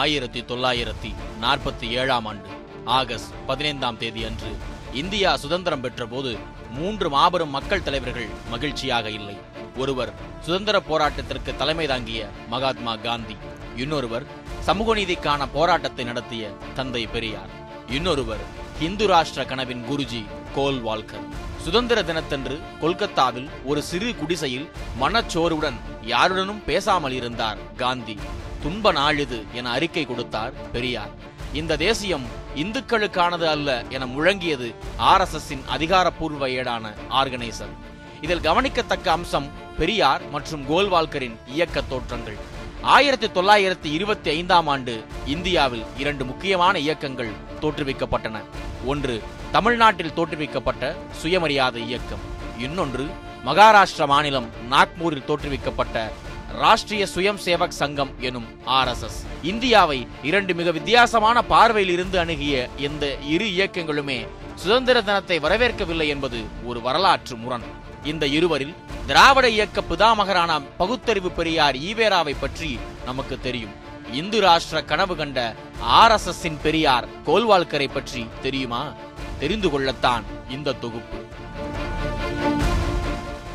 ஆயிரத்தி தொள்ளாயிரத்தி நாற்பத்தி ஏழாம் ஆண்டு ஆகஸ்ட் பதினைந்தாம் தேதி அன்று இந்தியா சுதந்திரம் பெற்றபோது மூன்று மாபெரும் மக்கள் தலைவர்கள் மகிழ்ச்சியாக இல்லை. ஒருவர் சுதந்திர போராட்டத்திற்கு தலைமை தாங்கிய மகாத்மா காந்தி இன்னொருவர் சமூக நீதிக்கான போராட்டத்தை நடத்திய தந்தை பெரியார் இன்னொருவர் இந்து ராஷ்டிர கனவின் குருஜி கோல் வால்கர் சுதந்திர தினத்தன்று கொல்கத்தாவில் ஒரு சிறு குடிசையில் மனச்சோருடன் யாருடனும் பேசாமல் இருந்தார் காந்தி. துன்ப நாளிது என அறிக்கை கொடுத்தார் பெரியார். இந்த தேசியம் இந்துக்களுக்கானது அல்ல என முழங்கியது ஆர் எஸ் எஸ் அதிகாரப்பூர்வ ஏடான ஆர்கனைசர். இதில் கவனிக்கத்தக்க அம்சம் பெரியார் மற்றும் கோல்வால்கரின் இயக்க தோற்றங்கள். ஆயிரத்தி தொள்ளாயிரத்தி இருபத்தி ஐந்தாம் ஆண்டு இந்தியாவில் இரண்டு முக்கியமான இயக்கங்கள் தோற்றுவிக்கப்பட்டன. ஒன்று தமிழ்நாட்டில் தோற்றுவிக்கப்பட்ட சுயமரியாதை இயக்கம். இன்னொன்று மகாராஷ்டிர மாநிலம் நாக்பூரில் தோற்றுவிக்கப்பட்ட ராஷ்டிரிய சுயம் சேவக் சங்கம் எனும் ஆர்எஸ்எஸ் இந்தியாவை இரண்டு மிக வித்தியாசமான பார்வையில் இருந்து அணுகிய இந்த இரு இயக்கங்களுமே சுதந்திர தினத்தை வரவேற்கவில்லை என்பது ஒரு வரலாற்று முரண். இந்த இருவரில் திராவிட இயக்க பிதாமகரான பகுத்தறிவு பெரியார் ஈவேராவை பற்றி நமக்கு தெரியும். இந்து ராஷ்டிர கனவு கண்ட ஆர் எஸ் எஸ் பெரியார் கோல்வால்கரை பற்றி தெரியுமா? தெரிந்து கொள்ளத்தான் இந்த தொகுப்பு.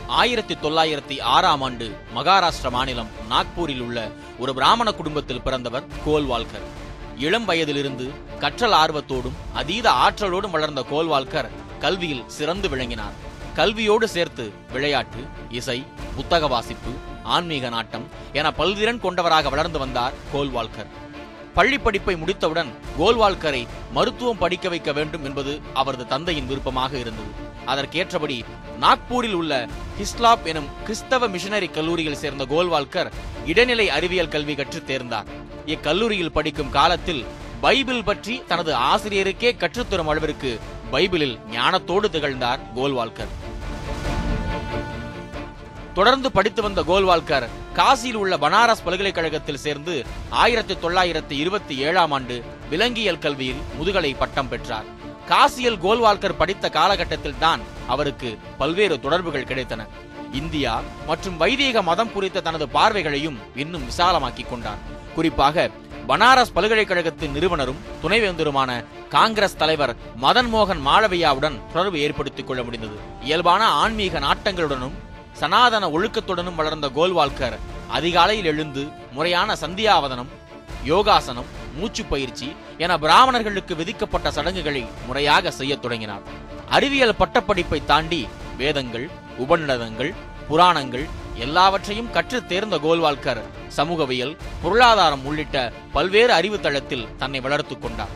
ஆயிரத்தி தொள்ளாயிரத்தி ஆறாம் ஆண்டு மகாராஷ்டிர மாநிலம் நாக்பூரில் உள்ள ஒரு பிராமண குடும்பத்தில் பிறந்தவர் கோல்வால்கர். இளம் வயதிலிருந்து கற்றல் ஆர்வத்தோடும் அதீத ஆற்றலோடும் வளர்ந்த கோல்வால்கர் கல்வியில் சிறந்து விளங்கினார். கல்வியோடு சேர்த்து விளையாட்டு இசை புத்தக வாசிப்பு ஆன்மீக நாட்டம் என பல்திறன் கொண்டவராக வளர்ந்து வந்தார் கோல்வால்கர். பள்ளி படிப்பை முடித்தவுடன் கோல்வால்கரை மருத்துவம் படிக்க வைக்க வேண்டும் என்பது அவரது தந்தையின் விருப்பமாக இருந்தது. அதற்கேற்றபடி நாக்பூரில் உள்ள ஹிஸ்லாப் எனும் கிறிஸ்தவ மிஷனரி கல்லூரியில் சேர்ந்த கோல்வால்கர் இடைநிலை அறிவியல் கல்வி கற்று தேர்ந்தார். இக்கல்லூரியில் படிக்கும் காலத்தில் பைபிள் பற்றி தனது ஆசிரியருக்கே கற்றுத்தரும் அளவிற்கு பைபிளில் ஞானத்தோடு திகழ்ந்தார் கோல்வால்கர். தொடர்ந்து படித்து வந்த கோல்வால்கர் காசியில் உள்ள பனாரஸ் பல்கலைக்கழகத்தில் சேர்ந்து ஆயிரத்தி தொள்ளாயிரத்தி இருபத்தி ஏழாம் ஆண்டு விலங்கியல் கல்வியில் முதுகலை பட்டம் பெற்றார். காசியில் கோல்வால்கர் படித்த காலகட்டத்தில் தான் அவருக்கு பல்வேறு தொடர்புகள் கிடைத்தன. இந்தியா மற்றும் வைதீக மதம் குறித்த தனது பார்வைகளையும் இன்னும் விசாலமாக்கிக் கொண்டார். குறிப்பாக பனாரஸ் பல்கலைக்கழகத்தின் நிறுவனரும் துணைவேந்தருமான காங்கிரஸ் தலைவர் மதன் மோகன் மாளவியாவுடன் தொடர்பு ஏற்படுத்திக் கொள்ள முடிந்தது. இயல்பான ஆன்மீக நாட்டங்களுடனும் சனாதன ஒழுக்கத்துடனும் வளர்ந்த கோல்வால்கர் அதிகாலையில் எழுந்து முறையான சந்தியாவதனம் யோகாசனம் மூச்சு பயிற்சி என பிராமணர்களுக்கு விதிக்கப்பட்ட சடங்குகளை முறையாக செய்யத் தொடங்கினார். அறிவியல் பட்டப்படிப்பை தாண்டி வேதங்கள் உபநிடதங்கள் புராணங்கள் எல்லாவற்றையும் கற்று தேர்ந்த கோல்வால்கர் சமூகவியல் பொருளாதாரம் உள்ளிட்ட பல்வேறு அறிவு தளத்தில் தன்னை வளர்த்து கொண்டார்.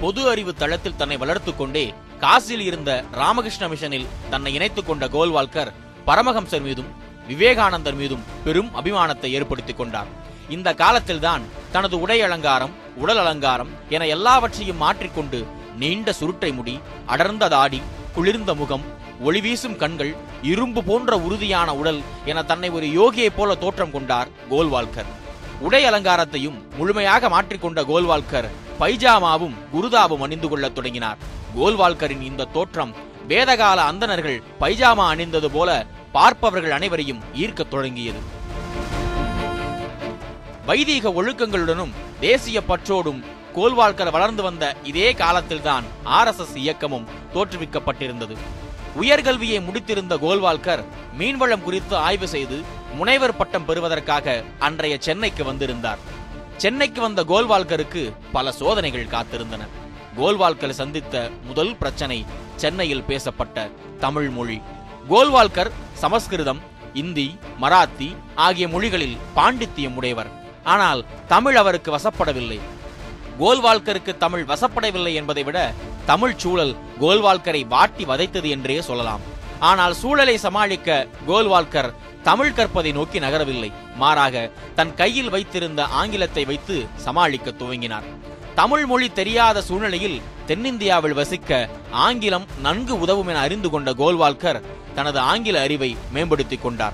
பொது அறிவு தளத்தில் தன்னை வளர்த்துக் கொண்டே காசியில் இருந்த ராமகிருஷ்ண மிஷனில் தன்னை இணைத்துக் கொண்ட கோல்வால்கர் பரமஹம்சர் மீதும் விவேகானந்தர் மீதும் பெரும் அபிமானத்தை ஏற்படுத்திக் கொண்டார். இந்த காலத்தில்தான் தனது உடை அலங்காரம் உடல் அலங்காரம் என எல்லாவற்றையும் மாற்றிக்கொண்டு நீண்ட சுருட்டை முடி அடர்ந்த தாடி குளிர்ந்த முகம் ஒளி வீசும் கண்கள் இரும்பு போன்ற உறுதியான உடல் என தன்னை ஒரு யோகியைப் போல தோற்றம் கொண்டார் கோல்வால்கர். உடை அலங்காரத்தையும் முழுமையாக மாற்றிக்கொண்ட கோல்வால்கர் பைஜாமாவும் குருதாவும் அணிந்து கொள்ளத் தொடங்கினார். கோல்வால்கரின் இந்த தோற்றம் வேதகால அந்தணர்கள் பைஜாமா அணிந்தது போல பார்ப்பவர்கள் அனைவரையும் ஈர்க்கத் தொடங்கியது. வைதீக ஒழுக்கங்களுடனும் தேசிய பற்றோடும் கோல்வால்கர் வளர்ந்து வந்த இதே காலத்தில்தான் ஆர்எஸ்எஸ் இயக்கமும் தோற்றுவிக்கப்பட்டிருந்தது. உயர்கல்வியை முடித்திருந்த கோல்வால்கர் மீன்வளம் குறித்து ஆய்வு செய்து முனைவர் பட்டம் பெறுவதற்காக அன்றைய சென்னைக்கு வந்திருந்தார். சென்னைக்கு வந்த கோல்வால்கருக்கு பல சோதனைகள் காத்திருந்தன. கோல்வால்கர் சந்தித்த முதல் பிரச்சனை சென்னையில் பேசப்பட்ட தமிழ் மொழி. கோல்வால்கர் சமஸ்கிருதம் இந்தி மராத்தி ஆகிய மொழிகளில் பாண்டித்தியம் உடையவர். ஆனால் தமிழ் அவருக்கு வசப்படவில்லை. கோல்வால்கருக்கு தமிழ் வசப்படவில்லை என்பதை விட தமிழ் சூழல் கோல்வால்கரை வாட்டி வதைத்தது என்றே சொல்லலாம். ஆனால் சூழலை சமாளிக்க கோல்வால்கர் தமிழ் கற்பதை நோக்கி நகரவில்லை. மாறாக தன் கையில் வைத்திருந்த ஆங்கிலத்தை வைத்து சமாளிக்க துவங்கினார். தமிழ் மொழி தெரியாத சூழ்நிலையில் தென்னிந்தியாவில் வசிக்க ஆங்கிலம் நன்கு உதவும் என அறிந்து கொண்ட கோல்வால்கர் தனது ஆங்கில அறிவை மேம்படுத்திக் கொண்டார்.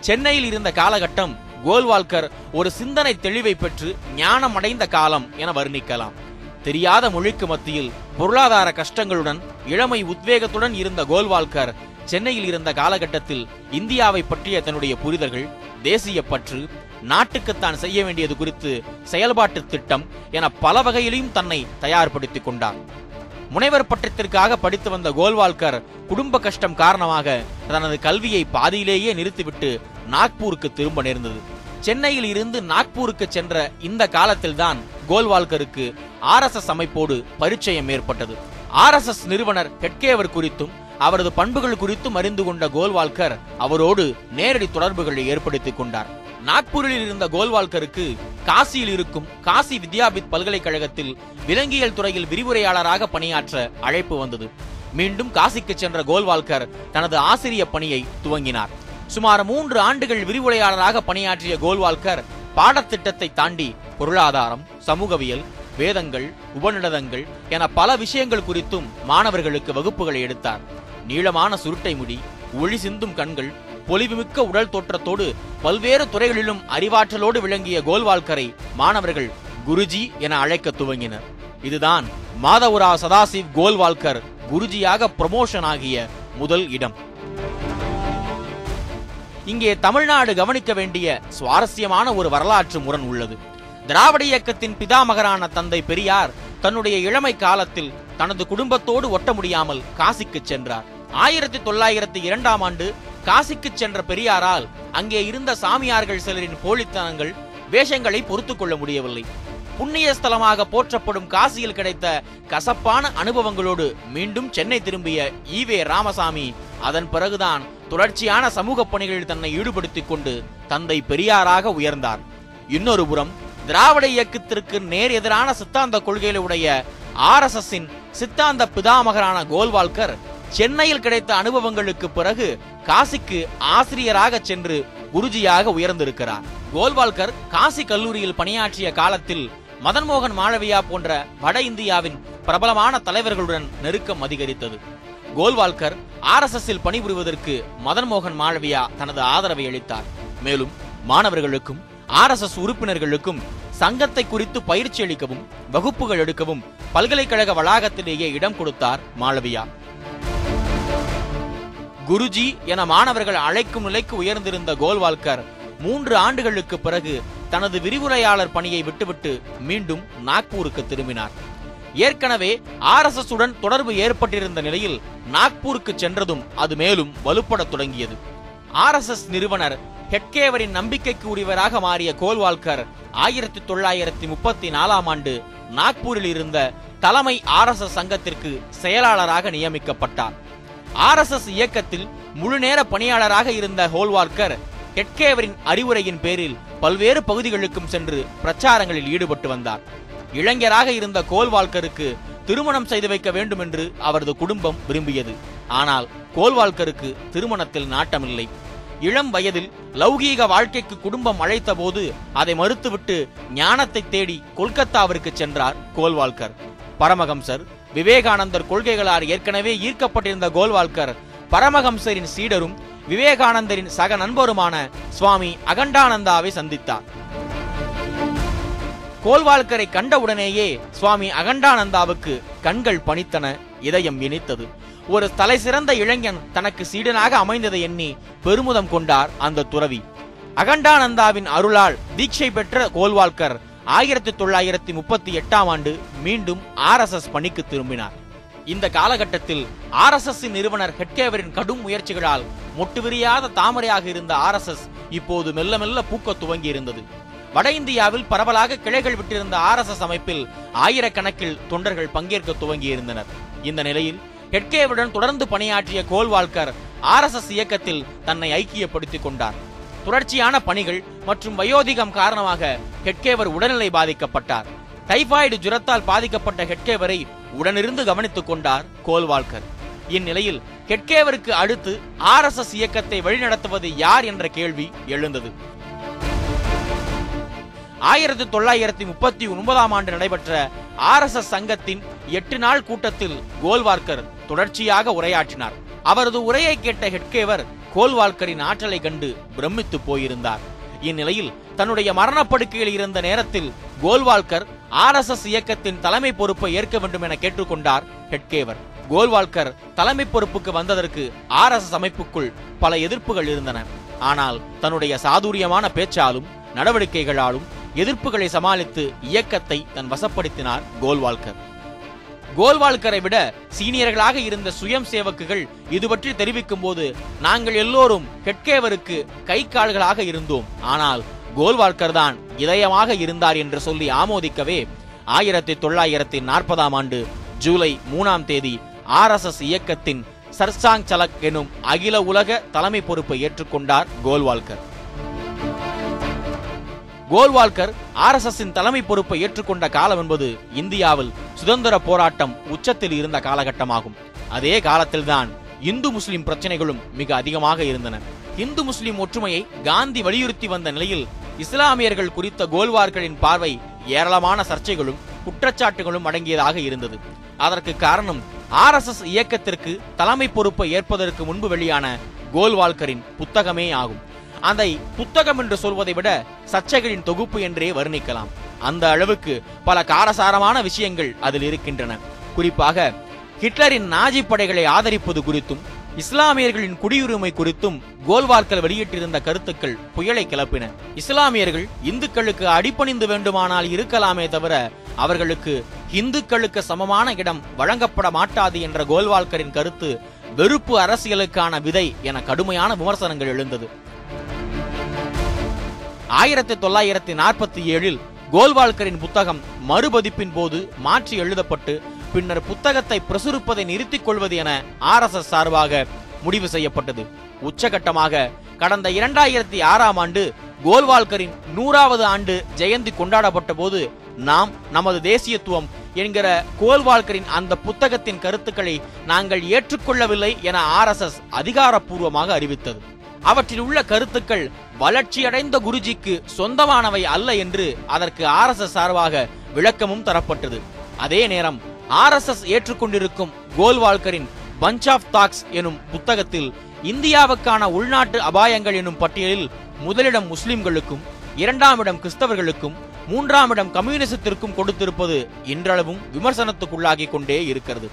சென்னையில் இருந்த காலகட்டம் கோல்வால்கர் ஒரு சிந்தனை தெளிவை பெற்று ஞானம் அடைந்த காலம் என வர்ணிக்கலாம். தெரியாத மொழிக்கு மத்தியில் பொருளாதார கஷ்டங்களுடன் இளமை உத்வேகத்துடன் இருந்த கோல்வால்கர் சென்னையில் இருந்த காலகட்டத்தில் இந்தியாவை பற்றிய தன்னுடைய புரிதல்கள் தேசிய பற்று நாட்டுக்குத்தான் செய்ய வேண்டியது குறித்து செயல்பாட்டு திட்டம் என பல வகையிலும் தன்னை தயார்படுத்திக் கொண்டார். முனைவர் பட்டத்திற்காக படித்து வந்த கோல்வால்கர் குடும்ப கஷ்டம் காரணமாக தனது கல்வியை பாதியிலேயே நிறுத்திவிட்டு நாக்பூருக்கு திரும்ப நேர்ந்தது. சென்னையில் இருந்து நாக்பூருக்கு சென்ற இந்த காலத்தில்தான் கோல்வால்கருக்கு ஆர்எஸ்எஸ் அமைப்போடு பரிச்சயம் ஏற்பட்டது. ஆர்எஸ்எஸ் நிறுவனர் ஹெட்கேவர் குறித்தும் அவரது பண்புகள் குறித்தும் அறிந்து கொண்ட கோல்வால்கர் அவரோடு நேரடி தொடர்புகளை ஏற்படுத்திக் கொண்டார். நாக்பூரில் இருந்த கோல்வால்கருக்கு காசியில் இருக்கும் காசி வித்யாபித் பல்கலைக்கழகத்தில் விலங்கியல் துறையில் விரிவுரையாளராக பணியாற்ற அழைப்பு வந்தது. மீண்டும் காசிக்கு சென்ற கோல்வால்கர் தனது ஆசிரிய பணியை துவங்கினார். சுமார் மூன்று ஆண்டுகள் விரிவுரையாளராக பணியாற்றிய கோல்வால்கர் பாடத்திட்டத்தை தாண்டி பொருளாதாரம் சமூகவியல் வேதங்கள் உபநிடதங்கள் என பல விஷயங்கள் குறித்தும் மாணவர்களுக்கு வகுப்புகளை எடுத்தார். நீளமான சுருட்டை முடி ஒளி சிந்தும் கண்கள் பொலிவுமிக்க உடல் தோற்றத்தோடு பல்வேறு துறைகளிலும் அறிவாற்றலோடு விளங்கிய கோல்வால்கரை மாணவர்கள் குருஜி என அழைக்க துவங்கினர். இதுதான் மாதவுரா சதாசிவ் கோல்வால்கர் குருஜியாக ப்ரமோஷன் ஆகிய முதல் இடம். இங்கே தமிழ்நாடு கவனிக்க வேண்டிய சுவாரஸ்யமான ஒரு வரலாற்று முரண் உள்ளது. திராவிட இயக்கத்தின் பிதாமகரான தந்தை பெரியார் தன்னுடைய இளமை காலத்தில் தனது குடும்பத்தோடு ஒட்ட முடியாமல் காசிக்கு சென்றார். ஆயிரத்தி தொள்ளாயிரத்தி இரண்டாம் ஆண்டு காசிக்கு சென்ற பெரியாரால் அங்கே இருந்த சாமியார்கள் சிலரின் போலித்தனங்கள் வேஷங்களை பொறுத்துக் கொள்ள முடியவில்லை. புண்ணிய ஸ்தலமாக போற்றப்படும் காசியில் கிடைத்த கசப்பான அனுபவங்களோடு மீண்டும் சென்னை திரும்பிய ஈவே ராமசாமி அதன் பிறகுதான் தொடர்ச்சியான சமூக பணிகளில் தன்னை ஈடுபடுத்திக் கொண்டு தந்தை பெரியாராக உயர்ந்தார். இன்னொரு புறம் திராவிட இயக்கத்திற்கு நேர் எதிரான சித்தாந்த கொள்கைகளை உடைய ஆர் எஸ் எஸ் சித்தாந்த பிதாமகரான கோல்வால்கர் சென்னையில் கிடைத்த அனுபவங்களுக்கு பிறகு காசிக்கு ஆசிரியராக சென்று குருஜியாக உயர்ந்திருக்கிறார். கோல்வால்கர் காசி கல்லூரியில் பணியாற்றிய காலத்தில் மதன்மோகன் மாளவியா போன்ற வட இந்தியாவின் பிரபலமான தலைவர்களுடன் நெருக்கம் அதிகரித்தது. கோல்வால்கர் ஆர் எஸ் எஸ் பணிபுரிவதற்கு மதன்மோகன் மாளவியா தனது ஆதரவை அளித்தார். மேலும் மாணவர்களுக்கும் ஆர் எஸ் எஸ் உறுப்பினர்களுக்கும் சங்கத்தை குறித்து பயிற்சி அளிக்கவும் வகுப்புகள் எடுக்கவும் பல்கலைக்கழக வளாகத்திலேயே இடம் கொடுத்தார் மாளவியா. குருஜி என மாணவர்கள் அழைக்கும் நிலைக்கு உயர்ந்திருந்த கோல்வால்கர் மூன்று ஆண்டுகளுக்கு பிறகு தனது விரிவுரையாளர் பணியை விட்டுவிட்டு மீண்டும் நாக்பூருக்கு திரும்பினார். ஏற்கனவே ஆர் எஸ் எஸ் உடன் தொடர்பு ஏற்பட்டிருந்த நிலையில் நாக்பூருக்கு சென்றதும் அது மேலும் வலுப்படத் தொடங்கியது. ஆர் எஸ் எஸ் நிறுவனர் ஹெட்கேவரின் நம்பிக்கைக்கு உரியவராக மாறிய கோல்வால்கர் ஆயிரத்தி தொள்ளாயிரத்தி முப்பத்தி நாலாம் ஆண்டு நாக்பூரில் இருந்த தலைமை ஆர் எஸ் எஸ் சங்கத்திற்கு செயலாளராக நியமிக்கப்பட்டார். ஆர்எஸ்எஸ் இயக்கத்தில் முழுநேர பணியாளராக இருந்த ஹோல்வார்க்கர் ஹெட்கேவரின் அறிவுரையின் பேரில் பல்வேறு பகுதிகளுக்கும் சென்று பிரச்சாரங்களில் ஈடுபட்டு வந்தார். இளைஞராக இருந்த கோல்வால்கருக்கு திருமணம் செய்து வைக்க வேண்டும் என்று அவரது குடும்பம் விரும்பியது. ஆனால் கோல்வால்கருக்கு திருமணத்தில் நாட்டமில்லை. இளம் வயதில் லௌகீக வாழ்க்கைக்கு குடும்பம் அழைத்த போது அதை மறுத்துவிட்டு ஞானத்தை தேடி கொல்கத்தாவிற்கு சென்றார் கோல்வால்கர். பரமகம்சர் விவேகானந்தர் கொள்கைகளால் ஏற்கனவே ஈர்க்கப்பட்டிருந்த கோல்வால்கர் பரமஹம்சரின் சீடரும் விவேகானந்தரின் சக நண்பருமான சுவாமி அகண்டானந்தாவை சந்தித்தார். கோல்வால்கரை கண்டவுடனேயே சுவாமி அகண்டானந்தாவுக்கு கண்கள் பணித்தன இதயம் இனித்தது. ஒரு தலை சிறந்த இளைஞன் தனக்கு சீடனாக அமைந்ததை எண்ணி பெருமிதம் கொண்டார் அந்த துறவி. அகண்டானந்தாவின் அருளால் தீட்சை பெற்ற கோல்வால்கர் ஆயிரத்தி தொள்ளாயிரத்தி முப்பத்தி எட்டாம் ஆண்டு மீண்டும் ஆர் எஸ் எஸ் பணிக்கு திரும்பினார். இந்த காலகட்டத்தில் ஆர் எஸ் எஸ் நிறுவனர் ஹெட்கேவரின் கடும் முயற்சிகளால் மொட்டுவிரியாத தாமரையாக இருந்த ஆர் எஸ் எஸ் இப்போது மெல்ல மெல்ல பூக்க துவங்கி இருந்தது வட இந்தியாவில் பரவலாக கிளைகள் விட்டிருந்த ஆர் எஸ் எஸ் அமைப்பில் ஆயிரக்கணக்கில் தொண்டர்கள் பங்கேற்க துவங்கியிருந்தனர். இந்த நிலையில் ஹெட்கேவுடன் தொடர்ந்து பணியாற்றிய கோல்வால்கர் ஆர் எஸ் எஸ் இயக்கத்தில் தன்னை ஐக்கியப்படுத்திக் கொண்டார். தொடர்ச்சியான பணிகள் மற்றும் வயோதிகம் காரணமாக ஹெட்கேவர் உடல்நிலை பாதிக்கப்பட்டார். டைபாய்டு ஜுரத்தால் பாதிக்கப்பட்ட ஹெட்கேவரை உடனிருந்து கவனித்துக் கொண்டார் கோல்வால்கர். இந்நிலையில் ஹெட்கேவருக்கு அடுத்து ஆர் எஸ் எஸ் இயக்கத்தை வழிநடத்துவது யார் என்ற கேள்வி எழுந்தது. ஆயிரத்தி தொள்ளாயிரத்தி முப்பத்தி ஒன்பதாம் ஆண்டு நடைபெற்ற ஆர் எஸ் எஸ் சங்கத்தின் எட்டு நாள் கூட்டத்தில் கோல்வார்கர் தொடர்ச்சியாக உரையாற்றினார். அவரது உரையை கேட்ட ஹெட்கேவர் கோல்வால்கரின் ஆற்றலை கண்டு பிரமித்து போயிருந்தார். இந்நிலையில் தன்னுடைய மரணப்படுக்கையில் இருந்த நேரத்தில் கோல்வால்கர் ஆர் எஸ் எஸ் இயக்கத்தின் தலைமை பொறுப்பை ஏற்க வேண்டும் என கேட்டுக்கொண்டார் ஹெட்கேவர். கோல்வால்கர் தலைமை பொறுப்புக்கு வந்ததற்கு ஆர்எஸ்எஸ் அமைப்புக்குள் பல எதிர்ப்புகள் இருந்தன. ஆனால் தன்னுடைய சாதுரியமான பேச்சாலும் நடவடிக்கைகளாலும் எதிர்ப்புகளை சமாளித்து இயக்கத்தை தன் வசப்படுத்தினார் கோல்வால்கர் கோல்வால்கரை விட சீனியர்களாக இருந்த சுயம் சேவக்குகள் இது பற்றி தெரிவிக்கும் போது நாங்கள் எல்லோரும் ஹெட்கேவருக்கு கை கால்களாக இருந்தோம். ஆனால் கோல்வால்கர் தான் இதயமாக இருந்தார் என்று சொல்லி ஆமோதிக்கவே ஆயிரத்தி தொள்ளாயிரத்தி நாற்பதாம் ஆண்டு ஜூலை மூணாம் தேதி ஆர்எஸ்எஸ் இயக்கத்தின் சர்சாங் சலக் எனும் அகில உலக தலைமை பொறுப்பை ஏற்றுக்கொண்டார் கோல்வால்கர். கோல்வால்கர் ஆர்எஸ்எஸ்ஸின் தலைமை பொறுப்பை ஏற்றுக்கொண்ட காலம் என்பது இந்தியாவில் சுதந்திர போராட்டம் உச்சத்தில் இருந்த காலகட்டமாகும். அதே காலத்தில்தான் இந்து முஸ்லிம் பிரச்சனைகளும் மிக அதிகமாக இருந்தன. இந்து முஸ்லிம் ஒற்றுமையை காந்தி வலியுறுத்தி வந்த நிலையில் இஸ்லாமியர்கள் குறித்த கோல்வார்களின் பார்வை ஏராளமான சர்ச்சைகளும் குற்றச்சாட்டுகளும் அடங்கியதாக இருந்தது. அதற்கு காரணம் ஆர்எஸ்எஸ் இயக்கத்திற்கு தலைமை பொறுப்பை ஏற்பதற்கு முன்பு வெளியான கோல்வால்கரின் புத்தகமே ஆகும். அதை புத்தகம் என்று சொல்வதை விட சர்ச்சைகளின் தொகுப்பு என்றே வர்ணிக்கலாம். அந்த அளவுக்கு பல காரசாரமான விஷயங்கள் அதில் இருக்கின்றன. குறிப்பாக ஹிட்லரின் நாஜி படைகளை ஆதரிப்பது குறித்தும் இஸ்லாமியர்களின் குடியுரிமை குறித்தும் கோல்வார்க்கர் வெளியிட்டிருந்த கருத்துக்கள் புயலை கிளப்பின. இஸ்லாமியர்கள் இந்துக்களுக்கு அடிபணிந்து வேண்டுமானால் இருக்கலாமே தவிர அவர்களுக்கு இந்துக்களுக்கு சமமான இடம் வழங்கப்பட மாட்டாது என்ற கோல்வால்கரின் கருத்து வெறுப்பு அரசியலுக்கான விதை என கடுமையான விமர்சனங்கள் எழுந்தது. ஆயிரத்தி தொள்ளாயிரத்தி நாற்பத்தி ஏழில் கோல்வால்கரின் புத்தகம் மறுபதிப்பின் போது மாற்றி எழுதப்பட்டு பின்னர் புத்தகத்தை பிரசுரிப்பதை நிறுத்திக் கொள்வது என ஆர்எஸ்எஸ் சார்பாக முடிவு செய்யப்பட்டது. உச்சகட்டமாக கடந்த இரண்டாயிரத்தி ஆறாம் ஆண்டு கோல்வால்கரின் நூறாவது ஆண்டு ஜெயந்தி கொண்டாடப்பட்ட போது நாம் நமது தேசியத்துவம் என்கிற கோல்வால்கரின் அந்த புத்தகத்தின் கருத்துக்களை நாங்கள் ஏற்றுக்கொள்ளவில்லை என ஆர்எஸ்எஸ் அதிகாரப்பூர்வமாக அறிவித்தது. அவற்றில் உள்ள கருத்துக்கள் வளர்ச்சியடைந்த குருஜிக்கு சொந்தமானவை அல்ல என்று அதற்கு ஆர் எஸ் எஸ் சார்பாக விளக்கமும் தரப்பட்டது. அதே நேரம் ஆர்எஸ்எஸ் ஏற்றுக்கொண்டிருக்கும் கோல்வால்கரின் பஞ்ச் ஆஃப் தாக்ஸ் எனும் புத்தகத்தில் இந்தியாவுக்கான உள்நாட்டு அபாயங்கள் எனும் பட்டியலில் முதலிடம் முஸ்லிம்களுக்கும் இரண்டாம் இடம் கிறிஸ்தவர்களுக்கும் மூன்றாம் இடம் கம்யூனிசத்திற்கும் கொடுத்திருப்பது இன்றளவும் விமர்சனத்துக்குள்ளாகி கொண்டே இருக்கிறது.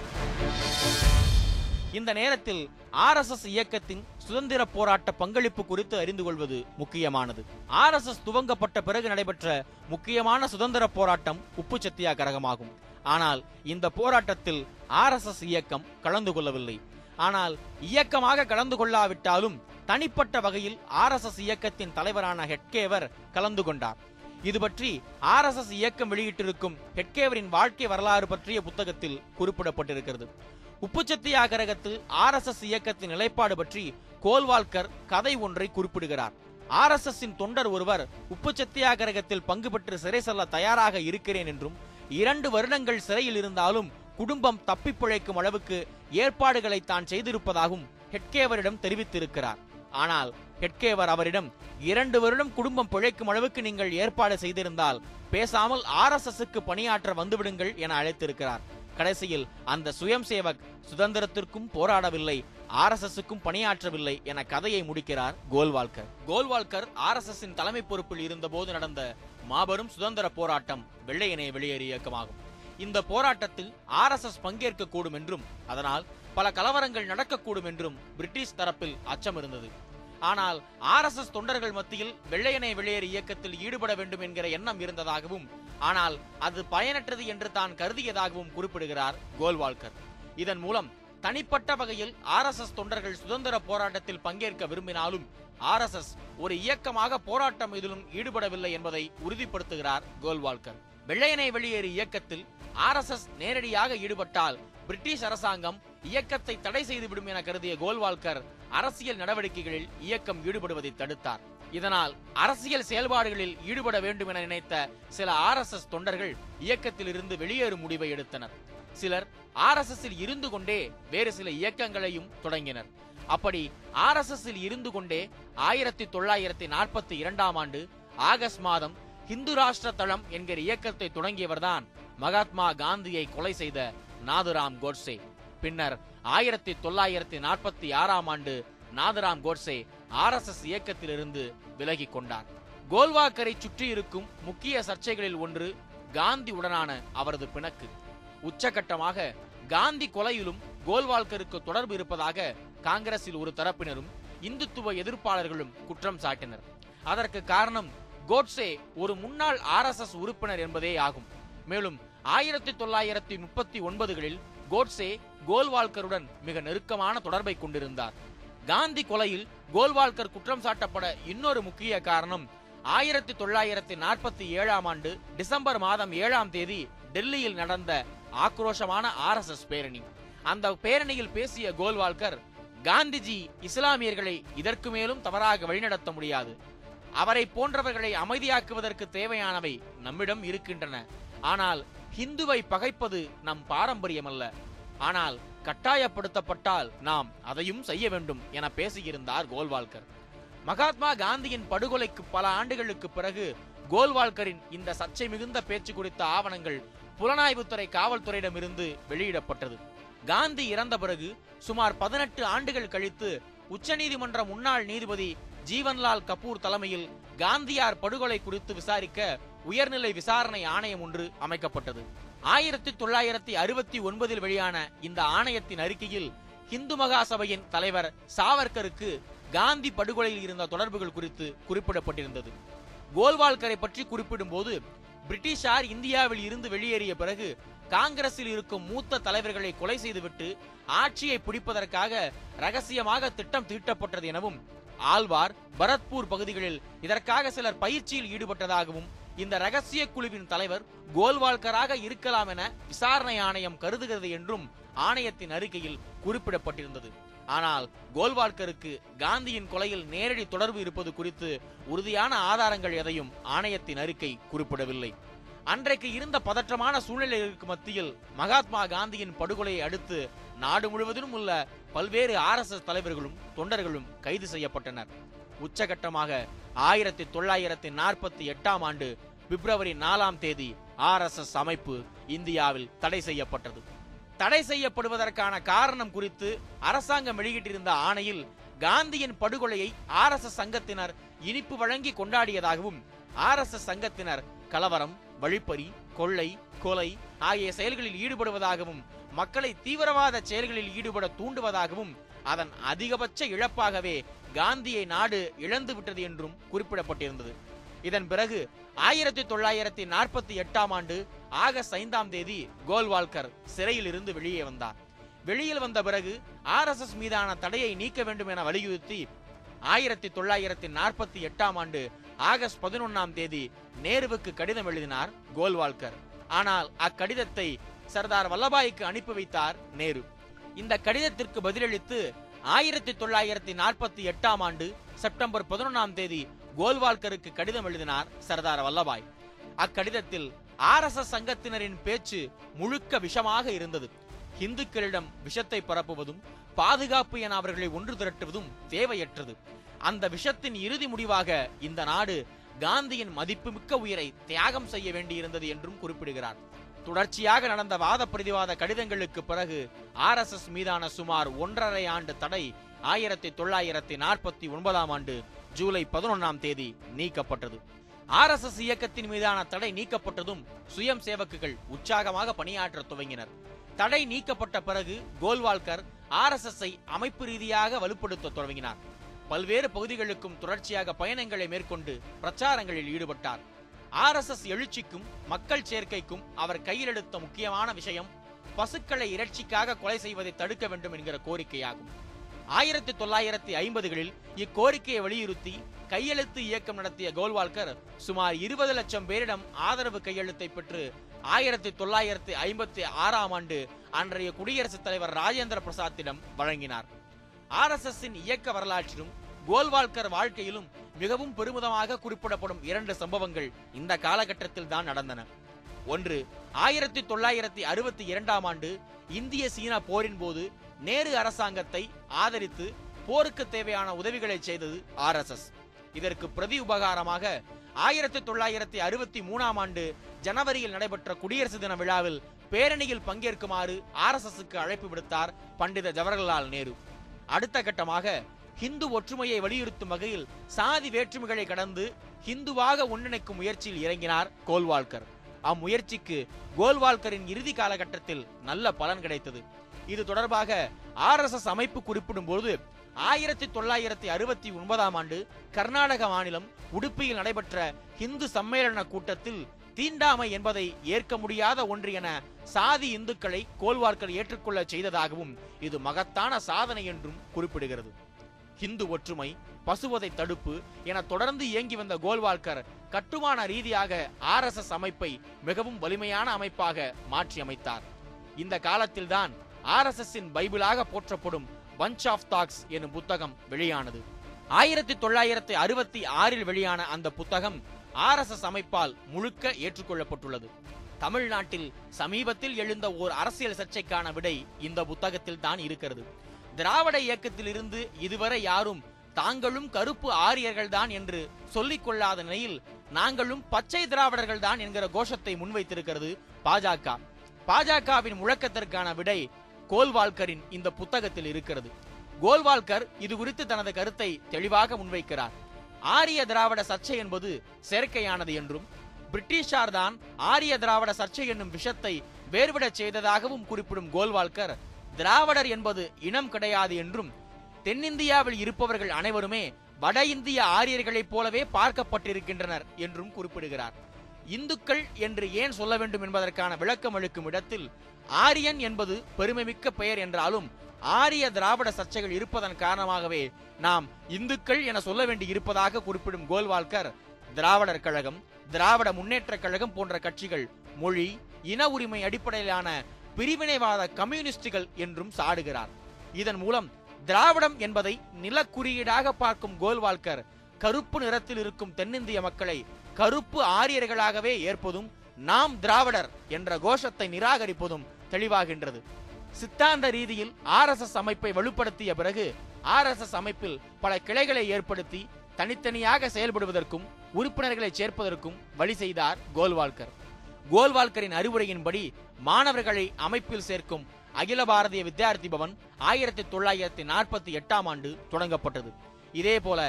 இந்த நேரத்தில் ஆர்எஸ்எஸ் இயக்கத்தின் சுதந்திர போராட்ட பங்களிப்பு குறித்து அறிந்து கொள்வது முக்கியமானது. ஆர்எஸ்எஸ் துவங்கப்பட்ட பிறகு நடைபெற்ற முக்கியமான சுதந்திர போராட்டம் உப்பு சத்தியாகிரகமாகும். ஆனால் இந்த போராட்டத்தில் ஆர்எஸ்எஸ் இயக்கம் கலந்து கொள்ளவில்லை. ஆனால் இயக்கமாக கலந்து கொள்ளாவிட்டாலும் தனிப்பட்ட வகையில் ஆர்எஸ்எஸ் இயக்கத்தின் தலைவரான ஹெட்கேவர் கலந்து கொண்டார். இது பற்றி ஆர்எஸ்எஸ் இயக்கம் வெளியிட்டிருக்கும் ஹெட்கேவரின் வாழ்க்கை வரலாறு பற்றிய புத்தகத்தில் குறிப்பிடப்பட்டிருக்கிறது. உப்பு சத்தியாகிரகத்தில் ஆர்எஸ்எஸ் இயக்கத்தின் நிலைப்பாடு பற்றி கோல்வால்கர் கதை ஒன்றை குறிப்பிடுகிறார். ஆர்எஸ்எஸ் தொண்டர் ஒருவர் உப்பு சத்தியாகிரகத்தில் பங்கு பெற்று சிறை செல்ல தயாராக இருக்கிறேன் என்றும் இரண்டு வருடங்கள் சிறையில் இருந்தாலும் குடும்பம் தப்பி பிழைக்கும் அளவுக்கு ஏற்பாடுகளை தான் செய்திருப்பதாகவும் ஹெட்கேவரிடம் தெரிவித்திருக்கிறார். ஆனால் ஹெட்கேவர் அவரிடம் இரண்டு வருடம் குடும்பம் பிழைக்கும் அளவுக்கு நீங்கள் ஏற்பாடு செய்திருந்தால் பேசாமல் ஆர்எஸ்எஸ்க்கு பணியாற்ற வந்துவிடுங்கள் என அழைத்திருக்கிறார். கடைசியில் அந்த சுயம் சேவக் சுதந்திரத்திற்கும் போராடவில்லை ஆர்எஸ்எஸ்க்கும் பணியாற்றவில்லை என கதையை முடிக்கிறார் கோல்வால்கர். கோல்வால்கர் ஆர்எஸ்எஸ்ஸின் தலைமை பொறுப்பில் இருந்தபோது நடந்த மாபெரும் சுதந்திர போராட்டம் வெள்ளையனே வெளியேறு இயக்கமாகும். இந்த போராட்டத்தில் ஆர்எஸ்எஸ் பங்கேற்க கூடும் என்றும் அதனால் பல கலவரங்கள் நடக்கக்கூடும் என்றும் பிரிட்டிஷ் தரப்பில் அச்சம் இருந்தது. ஆனால் ஆர்எஸ்எஸ் தொண்டர்கள் மத்தியில் வெள்ளையனை வெளியேறு இயக்கத்தில் ஈடுபட வேண்டும் என்கிற எண்ணம் இருந்ததாகவும் ஆனால் அது பயனற்றது என்று தான் கருதியதாகவும் குறிப்பிடுகிறார் கோல்வால்கர். இதன் மூலம் தனிப்பட்ட வகையில் ஆர்எஸ்எஸ் தொண்டர்கள் சுதந்திர போராட்டத்தில் பங்கேற்க விரும்பினாலும் ஆர்எஸ்எஸ் ஒரு இயக்கமாக போராட்டம் இதிலும் ஈடுபடவில்லை என்பதை உறுதிப்படுத்துகிறார் கோல்வால்கர். வெள்ளையனை வெளியேறு இயக்கத்தில் ஆர்எஸ்எஸ் நேரடியாக ஈடுபட்டால் பிரிட்டிஷ் அரசாங்கம் இயக்கத்தை தடை செய்துவிடும் என கருதிய கோல்வால்கர் அரசியல் நடவடிக்கைகளில் இயக்கம் ஈடுபடுவதை தடுத்தார். இதனால் அரசியல் செயல்பாடுகளில் ஈடுபட வேண்டும் என நினைத்த சில ஆர்எஸ்எஸ் தொண்டர்கள் இயக்கத்தில் இருந்து வெளியேறும் முடிவை எடுத்தனர். சிலர் ஆர் எஸ் எஸ் இருந்து கொண்டே வேறு சில இயக்கங்களையும் தொடங்கினர். அப்படி ஆர்எஸ்எஸ் இருந்து கொண்டே ஆயிரத்தி தொள்ளாயிரத்தி நாற்பத்தி இரண்டாம் ஆண்டு ஆகஸ்ட் மாதம் ஹிந்து ராஷ்டிர தளம் என்கிற இயக்கத்தை தொடங்கியவர்தான் மகாத்மா காந்தியை கொலை செய்த நாதுராம் கோட்சே பின்னர் ஆயிரத்தி தொள்ளாயிரத்தி நாற்பத்தி ஆறாம் ஆண்டு நாதுராம் கோட்சே ஆர்எஸ்எஸ் இயக்கத்திலிருந்து விலகிக் கொண்டார். கோல்வாக்கரை சுற்றி இருக்கும் முக்கிய சர்ச்சைகளில் ஒன்று காந்தி உடனான அவரது பிணக்கு. உச்சகட்டமாக காந்தி கொலையிலும் கோல்வால்கருக்கு தொடர்பு இருப்பதாக காங்கிரஸில் ஒரு தரப்பினரும் இந்துத்துவ எதிர்ப்பாளர்களும் குற்றம் சாட்டினர். அதற்கு காரணம் கோட்சே ஒரு முன்னாள் ஆர்எஸ்எஸ் உறுப்பினர் என்பதே ஆகும். மேலும் ஆயிரத்தி தொள்ளாயிரத்தி முப்பத்தி ஒன்பதுகளில் கோட்சே கோல்வால்கருடன் மிக நெருக்கமான தொடர்பை கொண்டிருந்தார். காந்தி கொலையில் கோல்வால்கர் குற்றம் சாட்டப்பட இன்னொரு முக்கிய காரணம் ஆயிரத்தி தொள்ளாயிரத்தி நாற்பத்தி ஏழாம் ஆண்டு டிசம்பர் மாதம் ஏழாம் தேதி டெல்லியில் நடந்த ஆக்ரோஷமான ஆர்எஸ்எஸ் பேரணி. அந்த பேரணியில் பேசிய கோல்வால்கர் காந்திஜி இஸ்லாமியர்களை இதற்கு மேலும் தவறாக வழிநடத்த முடியாது. அவரை போன்றவர்களை அமைதியாக்குவதற்கு தேவையானவை நம்மிடம் இருக்கின்றன. ஆனால் ஹிந்துவை பகைப்பது நம் பாரம்பரியமல்ல. ஆனால் கட்டாயப்படுத்தப்பட்டால் நாம் அதையும் செய்ய வேண்டும் என பேசியிருந்தார் கோல்வால்கர். மகாத்மா காந்தியின் படுகொலைக்கு பல ஆண்டுகளுக்கு பிறகு கோல்வால்கரின் இந்த சர்ச்சை மிகுந்த பேச்சு குறித்த ஆவணங்கள் புலனாய்வுத்துறை காவல்துறையிடமிருந்து வெளியிடப்பட்டது. காந்தி இறந்த பிறகு சுமார் பதினெட்டு ஆண்டுகள் கழித்து உச்சநீதிமன்ற முன்னாள் நீதிபதி ஜீவன்லால் கபூர் தலைமையில் காந்தியார் படுகொலை குறித்து விசாரிக்க உயர்நிலை விசாரணை ஆணையம் ஒன்று அமைக்கப்பட்டது. ஆயிரத்தி தொள்ளாயிரத்தி அறுபத்தி ஒன்பதில் வெளியான இந்த ஆணையத்தின் அறிக்கையில் இந்து மகாசபையின் தலைவர் சாவர்கருக்கு காந்தி படுகொலையில் இருந்த தொடர்புகள் குறித்து குறிப்பிடப்பட்டிருந்தது. கோல்வால்கரை பற்றி குறிப்பிடும் போது பிரிட்டிஷார் இந்தியாவில் இருந்து வெளியேறிய பிறகு காங்கிரஸில் இருக்கும் மூத்த தலைவர்களை கொலை செய்துவிட்டு ஆட்சியை பிடிப்பதற்காக ரகசியமாக திட்டம் தீட்டப்பட்டது எனவும் ஆழ்வார் பரத்பூர் பகுதிகளில் இதற்காக சிலர் பயிற்சியில் ஈடுபட்டதாகவும் இந்த ரகசிய குழுவின் தலைவர் கோல்வால்கராக இருக்கலாம் என விசாரணை ஆணையம் கருதுகிறது என்றும் ஆணையத்தின் அறிக்கையில் குறிப்பிடப்பட்டிருந்தது. ஆனால் கோல்வால்கருக்கு காந்தியின் கொலையில் நேரடி தொடர்பு இருப்பது குறித்து உறுதியான ஆதாரங்கள் எதையும் ஆணையத்தின் அறிக்கை குறிப்பிடவில்லை. அன்றைக்கு இருந்த பதற்றமான சூழ்நிலைகளுக்கு மத்தியில் மகாத்மா காந்தியின் படுகொலையை அடுத்து நாடு முழுவதிலும் உள்ள பல்வேறு ஆர்எஸ்எஸ் தலைவர்களும் தொண்டர்களும் கைது செய்யப்பட்டனர். உச்சகட்டமாக ஆயிரத்தி தொள்ளாயிரத்தி நாற்பத்தி எட்டாம் ஆண்டு பிப்ரவரி நாலாம் தேதி ஆர்எஸ்எஸ் அமைப்பு இந்தியாவில் தடை செய்யப்பட்டது. தடை செய்யப்படுவதற்கான காரணம் குறித்து அரசாங்கம் வெளியிட்டிருந்த ஆணையில் காந்தியின் படுகொலையை ஆர்எஸ்எஸ் சங்கத்தினர் இனிப்பு வழங்கி கொண்டாடியதாகவும் ஆர்எஸ்எஸ் சங்கத்தினர் கலவரம் வழிப்பறி கொள்ளை கொலை ஆகிய செயல்களில் ஈடுபடுவதாகவும் மக்களை தீவிரவாத செயல்களில் ஈடுபட தூண்டுவதாகவும் அதன் அதிகபட்ச இழப்பாகவே காந்தியை நாடு இழந்து விட்டது என்றும் குறிப்பிடப்பட்டிருந்தது. இதன் பிறகு ஆயிரத்தி தொள்ளாயிரத்தி நாற்பத்தி எட்டாம் ஆண்டு ஆகஸ்ட் ஐந்தாம் தேதி கோல்வால்கர் சிறையில் இருந்து வெளியே வந்தார். வெளியில் வந்த பிறகு ஆர்எஸ்எஸ் மீதான தடையை நீக்க வேண்டும் என வலியுறுத்தி ஆயிரத்தி தொள்ளாயிரத்தி நாற்பத்தி எட்டாம் ஆண்டு ஆகஸ்ட் பதினொன்னாம் தேதி நேருவுக்கு கடிதம் எழுதினார் கோல்வால்கர். ஆனால் அக்கடிதத்தை சர்தார் வல்லபாய்க்கு அனுப்பி வைத்தார் நேரு. இந்த கடிதத்திற்கு பதிலளித்து ஆயிரத்தி தொள்ளாயிரத்தி நாற்பத்தி எட்டாம் ஆண்டு செப்டம்பர் பதினொன்னாம் தேதி கோல்வால்கருக்கு கடிதம் எழுதினார் சர்தார் வல்லபாய். அக்கடிதத்தில் ஆர்எஸ்எஸ் சங்கத்தினரின் பேச்சு முழுக்க விஷமாக இருந்தது. இந்துக்களிடம் விஷத்தை பரப்புவதும் பாதுகாப்பு என அவர்களை ஒன்று திரட்டுவதும் தேவையற்றது. அந்த விஷத்தின் இறுதி முடிவாக இந்த நாடு காந்தியின் மதிப்புமிக்க உயிரை தியாகம் செய்ய வேண்டியிருந்தது என்றும் குறிப்பிடுகிறார். தொடர்ச்சியாக நடந்த வாத பிரதிவாத கடிதங்களுக்கு பிறகு ஆர்எஸ்எஸ் மீதான சுமார் ஒன்றரை ஆண்டு தடை ஆயிரத்தி தொள்ளாயிரத்தி நாற்பத்தி ஒன்பதாம் ஆண்டு ஜூலை பதினொன்னாம் தேதி நீக்கப்பட்டது. ஆர்எஸ்எஸ் இயக்கத்தின் மீதான தடை நீக்கப்பட்டதும் சுயம் சேவக்குகள் உற்சாகமாக பணியாற்ற துவங்கினர். தடை நீக்கப்பட்ட பிறகு கோல்வால்கர் ஆர்எஸ்எஸ் ஐ அமைப்பு ரீதியாக வலுப்படுத்த தொடங்கினார். பல்வேறு பகுதிகளுக்கும் தொடர்ச்சியாக பயணங்களை மேற்கொண்டு பிரச்சாரங்களில் ஈடுபட்டார். ஆர்எஸ்எஸ் எழுச்சிக்கும் மக்கள் சேர்க்கைக்கும் அவர் கையில் எடுத்த முக்கியமான விஷயம் பசுக்களை இறைச்சிக்காக கொலை செய்வதை தடுக்க வேண்டும் என்கிற கோரிக்கையாகும். ஆயிரத்தி தொள்ளாயிரத்தி ஐம்பதுகளில் இக்கோரிக்கையை வலியுறுத்தி கையெழுத்து இயக்கம் நடத்திய கோல்வால்கர் சுமார் இருபது லட்சம் பேரிடம் ஆதரவு கையெழுத்தை பெற்று ஆயிரத்தி தொள்ளாயிரத்தி ஐம்பத்தி ஆறாம் ஆண்டு அன்றைய குடியரசுத் தலைவர் ராஜேந்திர பிரசாத்திடம் வழங்கினார். ஆர்எஸ்எஸ் இயக்க வரலாற்றிலும் கோல்வால்கர் வாழ்க்கையிலும் மிகவும் பெருமிதமாக குறிப்பிடப்படும் இரண்டு சம்பவங்கள் இந்த காலகட்டத்தில் தான் நடந்தன. ஒன்று ஆயிரத்தி தொள்ளாயிரத்தி அறுபத்தி இரண்டாம் ஆண்டு இந்திய சீன போரின் போது நேரு அரசாங்கத்தை ஆதரித்து போருக்கு தேவையான உதவிகளை செய்தது ஆர்எஸ்எஸ். இதற்கு பிரதி உபகாரமாக ஆயிரத்தி தொள்ளாயிரத்தி அறுபத்தி மூணாம் ஆண்டு ஜனவரியில் நடைபெற்ற குடியரசு தின விழாவில் பேரணியில் பங்கேற்குமாறு ஆர்எஸ்எஸ்க்கு அழைப்பு விடுத்தார் பண்டித ஜவஹர்லால் நேரு. அடுத்த கட்டமாக ஹிந்து ஒற்றுமையை வலியுறுத்தும் வகையில் சாதி வேற்றுமைகளை கடந்து ஹிந்துவாக ஒன்றிணைக்கும் முயற்சியில் இறங்கினார் கோல்வால்கர். அம்முயற்சிக்கு கோல்வால்கரின் இறுதி காலகட்டத்தில் நல்ல பலன் கிடைத்தது. இது தொடர்பாக ஆர்எஸ்எஸ் அமைப்பு குறிப்பிடும் போது ஆயிரத்தி தொள்ளாயிரத்தி அறுபத்தி ஒன்பதாம் ஆண்டு கர்நாடக மாநிலம் உடுப்பியில் நடைபெற்ற இந்து சம்மேளன கூட்டத்தில் தீண்டாமை என்பதை ஏற்க முடியாத ஒன்று என சாதி இந்துக்களை கோல்வார்க்கர் ஏற்றுக்கொள்ள செய்ததாகவும் இது மகத்தான சாதனை என்றும் குறிப்பிடுகிறது. ஹிந்து ஒற்றுமை பசுவதை தடுப்பு என தொடர்ந்து இயங்கி வந்த கோல்வால்கர் கட்டுமான ரீதியாக ஆர்எஸ்எஸ் அமைப்பை மிகவும் வலிமையான அமைப்பாக மாற்றி அமைத்தார் இந்த காலத்தில்தான் ஆர்எஸ்எஸ்ஸின் பைபிளாக போற்றப்படும் பஞ்ச் ஆஃப் தாக்ஸ் எனும் புத்தகம் வெளியானது. ஆயிரத்தி தொள்ளாயிரத்தி அறுபத்தி ஆறில் வெளியான அந்த புத்தகம் ஆர்எஸ்எஸ் அமைப்பால் முழுக்க ஏற்றுக்கொள்ளப்பட்டுள்ளது. தமிழ்நாட்டில் சமீபத்தில் எழுந்த ஓர் அரசியல் சர்ச்சைக்கான விடை இந்த புத்தகத்தில் தான் இருக்கிறது. திராவிட இயக்கத்தில் இருந்து இதுவரை யாரும் தாங்களும் கருப்பு ஆரியர்கள் தான் என்று சொல்லிக் கொள்ளாத நிலையில் நாங்களும் பச்சை திராவிடர்கள் தான் என்கிற கோஷத்தை முன்வைத்திருக்கிறது பாஜக. பாஜகவின் முழக்கத்திற்கான விடை கோல்வால்கரின் இந்த புத்தகத்தில் இருக்கிறது. கோல்வால்கர் இது குறித்து தனது கருத்தை தெளிவாக முன்வைக்கிறார். ஆரிய திராவிட சர்ச்சை என்பது செயற்கையானது என்றும் பிரிட்டிஷார் தான் ஆரிய திராவிட சர்ச்சை என்னும் விஷத்தை வேறுவிடச் செய்ததாகவும் குறிப்பிடும் கோல்வால்கர் திராவிடர் என்பது இனம் கிடையாது என்றும் தென்னிந்தியாவில் இருப்பவர்கள் அனைவருமே வட இந்திய ஆரியர்களைப் போலவே பார்க்கப்பட்டிருக்கின்றனர் என்றும் குறிப்பிடுகிறார். இந்துக்கள் என்று ஏன் சொல்ல வேண்டும் என்பதற்கான விளக்கம் அளிக்கும் இடத்தில் ஆரியன் என்பது பெருமைமிக்க பெயர் என்றாலும் ஆரிய திராவிட சர்ச்சைகள் இருப்பதன் காரணமாகவே நாம் இந்துக்கள் என சொல்ல வேண்டி இருப்பதாக குறிப்பிடும் கோல்வால்கர் திராவிடர் கழகம் திராவிட முன்னேற்ற கழகம் போன்ற கட்சிகள் மொழி இன உரிமை அடிப்படையிலான பிரிவினைவாத கம்யூனிஸ்டுகள் என்றும் சாடுகிறார். இதன் மூலம் திராவிடம் என்பதை நிலக்குறியீடாக பார்க்கும் கோல்வால்கர் கருப்பு நிறத்தில் இருக்கும் தென்னிந்திய மக்களை கருப்பு ஆரியர்களாகவே ஏற்பதும் நாம் திராவிடர் என்ற கோஷத்தை நிராகரிப்பதும் தெளிவாகின்றது. சித்தாந்த ரீதியில் ஆர்எஸ்எஸ் அமைப்பை வலுப்படுத்திய பிறகு ஆர்எஸ்எஸ் அமைப்பில் பல கிளைகளை ஏற்படுத்தி தனித்தனியாக செயல்படுவதற்கும் உறுப்பினர்களை சேர்ப்பதற்கும் வழி செய்தார் கோல்வால்கர். கோல்வால்கரின் அறிவுரையின்படி மாணவர்களை அமைப்பில் சேர்க்கும் அகில பாரதிய வித்யார்த்தி பவன் ஆயிரத்தி தொள்ளாயிரத்தி நாற்பத்தி எட்டாம் ஆண்டு தொடங்கப்பட்டது. இதே போல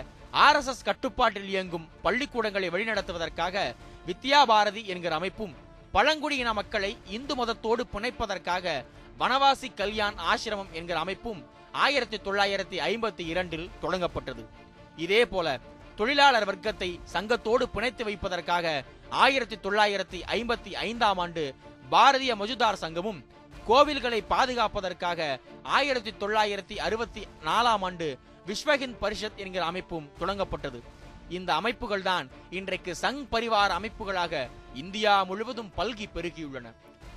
ஆர்எஸ்எஸ் கட்டுப்பாட்டில் இயங்கும் பள்ளிக்கூடங்களை வழிநடத்துவதற்காக வித்யா பாரதி என்கிற அமைப்பும் பழங்குடியின மக்களை இந்து மதத்தோடு பிணைப்பதற்காக வனவாசி கல்யாண் ஆசிரமம் என்கிற அமைப்பும் ஆயிரத்தி தொள்ளாயிரத்தி ஐம்பத்தி இரண்டில் தொடங்கப்பட்டது. இதே போல தொழிலாளர் வர்க்கத்தை சங்கத்தோடு பிணைத்து வைப்பதற்காக ஆயிரத்தி தொள்ளாயிரத்தி ஐம்பத்தி ஐந்தாம் ஆண்டு பாரதிய மஜுதார் சங்கமும் கோவில்களை பாதுகாப்பதற்காக ஆயிரத்தி தொள்ளாயிரத்தி அறுபத்தி நாலாம் ஆண்டு விஸ்வஹிந்த் பரிஷத் என்கிற அமைப்பும் தொடங்கப்பட்டது. இந்த அமைப்புகள் தான் இன்றைக்கு சங் பரிவார அமைப்புகளாக இந்தியா முழுவதும் பல்கி பெருகியுள்ளன.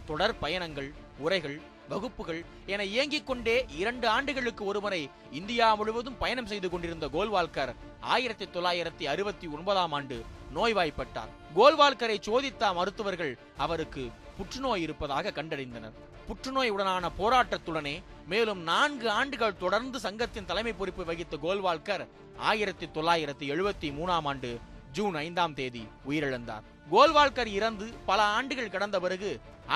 தொடர் பயணங்கள் உரைகள் வகுப்புகள் என இயங்கிக் கொண்டே இரண்டு ஆண்டுகளுக்கு ஒருமுறை இந்தியா முழுவதும் பயணம் செய்து கொண்டிருந்த கோல்வால்கர் ஆயிரத்தி தொள்ளாயிரத்தி அறுபத்தி ஒன்பதாம் ஆண்டு நோய்வாய்ப்பட்டார். கோல்வால்கரை சோதித்த மருத்துவர்கள் அவருக்கு புற்றுநோய் இருப்பதாக கண்டறிந்தனர். புற்றுநோய் உடனான போராட்டத்துடனே மேலும் நான்கு ஆண்டுகள் தொடர்ந்து சங்கத்தின் தலைமை பொறுப்பு வகித்த கோல்வால்கர் ஆயிரத்தி தொள்ளாயிரத்தி எழுபத்தி மூணாம் ஆண்டு ஜூன் ஐந்தாம் தேதி உயிரிழந்தார். கோல்வால்கர் இறந்து பல ஆண்டுகள் கடந்த பிறகு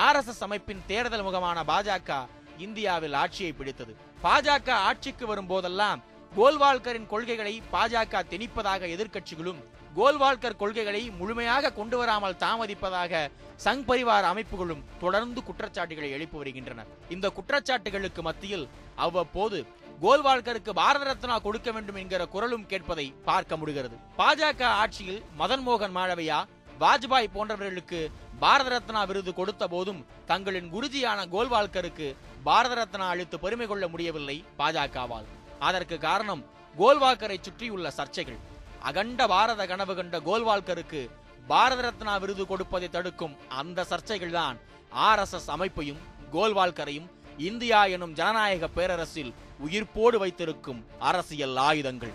ஆர்எஸ்எஸ் அமைப்பின் தேர்தல் முகமான பாஜக இந்தியாவில் ஆட்சியை பிடித்தது. பாஜக ஆட்சிக்கு வரும் போதெல்லாம் கோல்வால்கரின் கொள்கைகளை பாஜக திணிப்பதாக எதிர்க்கட்சிகளும் கோல்வால்கர் கொள்கைகளை முழுமையாக கொண்டு வராமல் தாமதிப்பதாக சங் பரிவார் அமைப்புகளும் தொடர்ந்து குற்றச்சாட்டுகளை எழுப்பி வருகின்றனர் இந்த குற்றச்சாட்டுகளுக்கு மத்தியில் அவ்வப்போது கோல்வால்கருக்கு பாரத ரத்னா கொடுக்க வேண்டும் என்கிற குரலும் கேட்பதை பார்க்க முடிகிறது. பாஜக ஆட்சியில் மதன் மோகன் மாளவியா வாஜ்பாய் போன்றவர்களுக்கு பாரத ரத்னா விருது கொடுத்த போதும் தங்களின் குருஜியான கோல்வால்கருக்கு பாரத ரத்னா அளித்து பெருமை கொள்ள முடியவில்லை பாஜகவால். அதற்கு காரணம் கோல்வால்கரை சுற்றியுள்ள சர்ச்சைகள். அகண்ட பாரத கனவு கண்ட கோல்வால்கருக்கு பாரத ரத்னா விருது கொடுப்பதை தடுக்கும் அந்த சர்ச்சைகள் தான் ஆர் எஸ் எஸ் அமைப்பையும் கோல்வால்கரையும் இந்தியா எனும் ஜனநாயக பேரரசில் உயிர்ப்போடு வைத்திருக்கும் அரசியல் ஆயுதங்கள்.